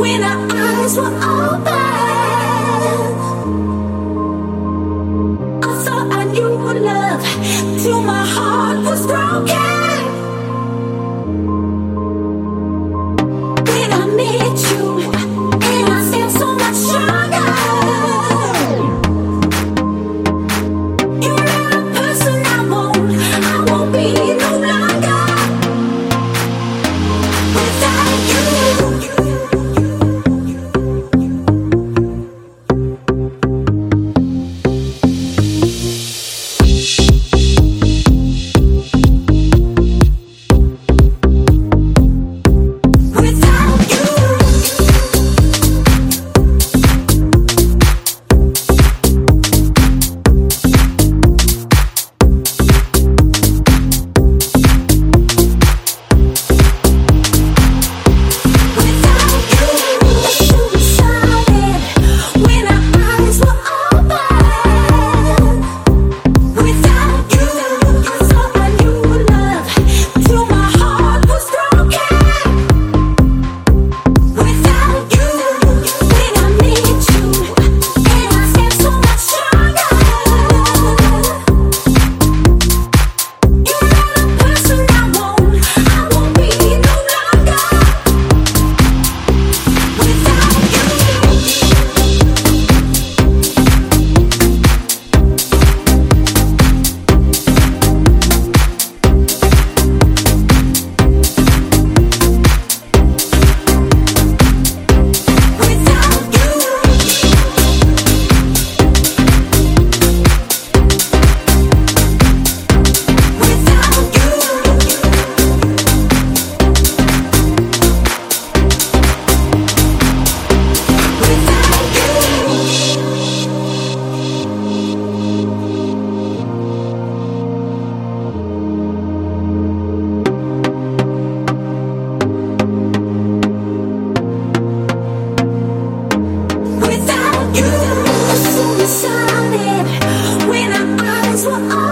when our eyes were open. I thought I knew love till my heart was broken. Oh.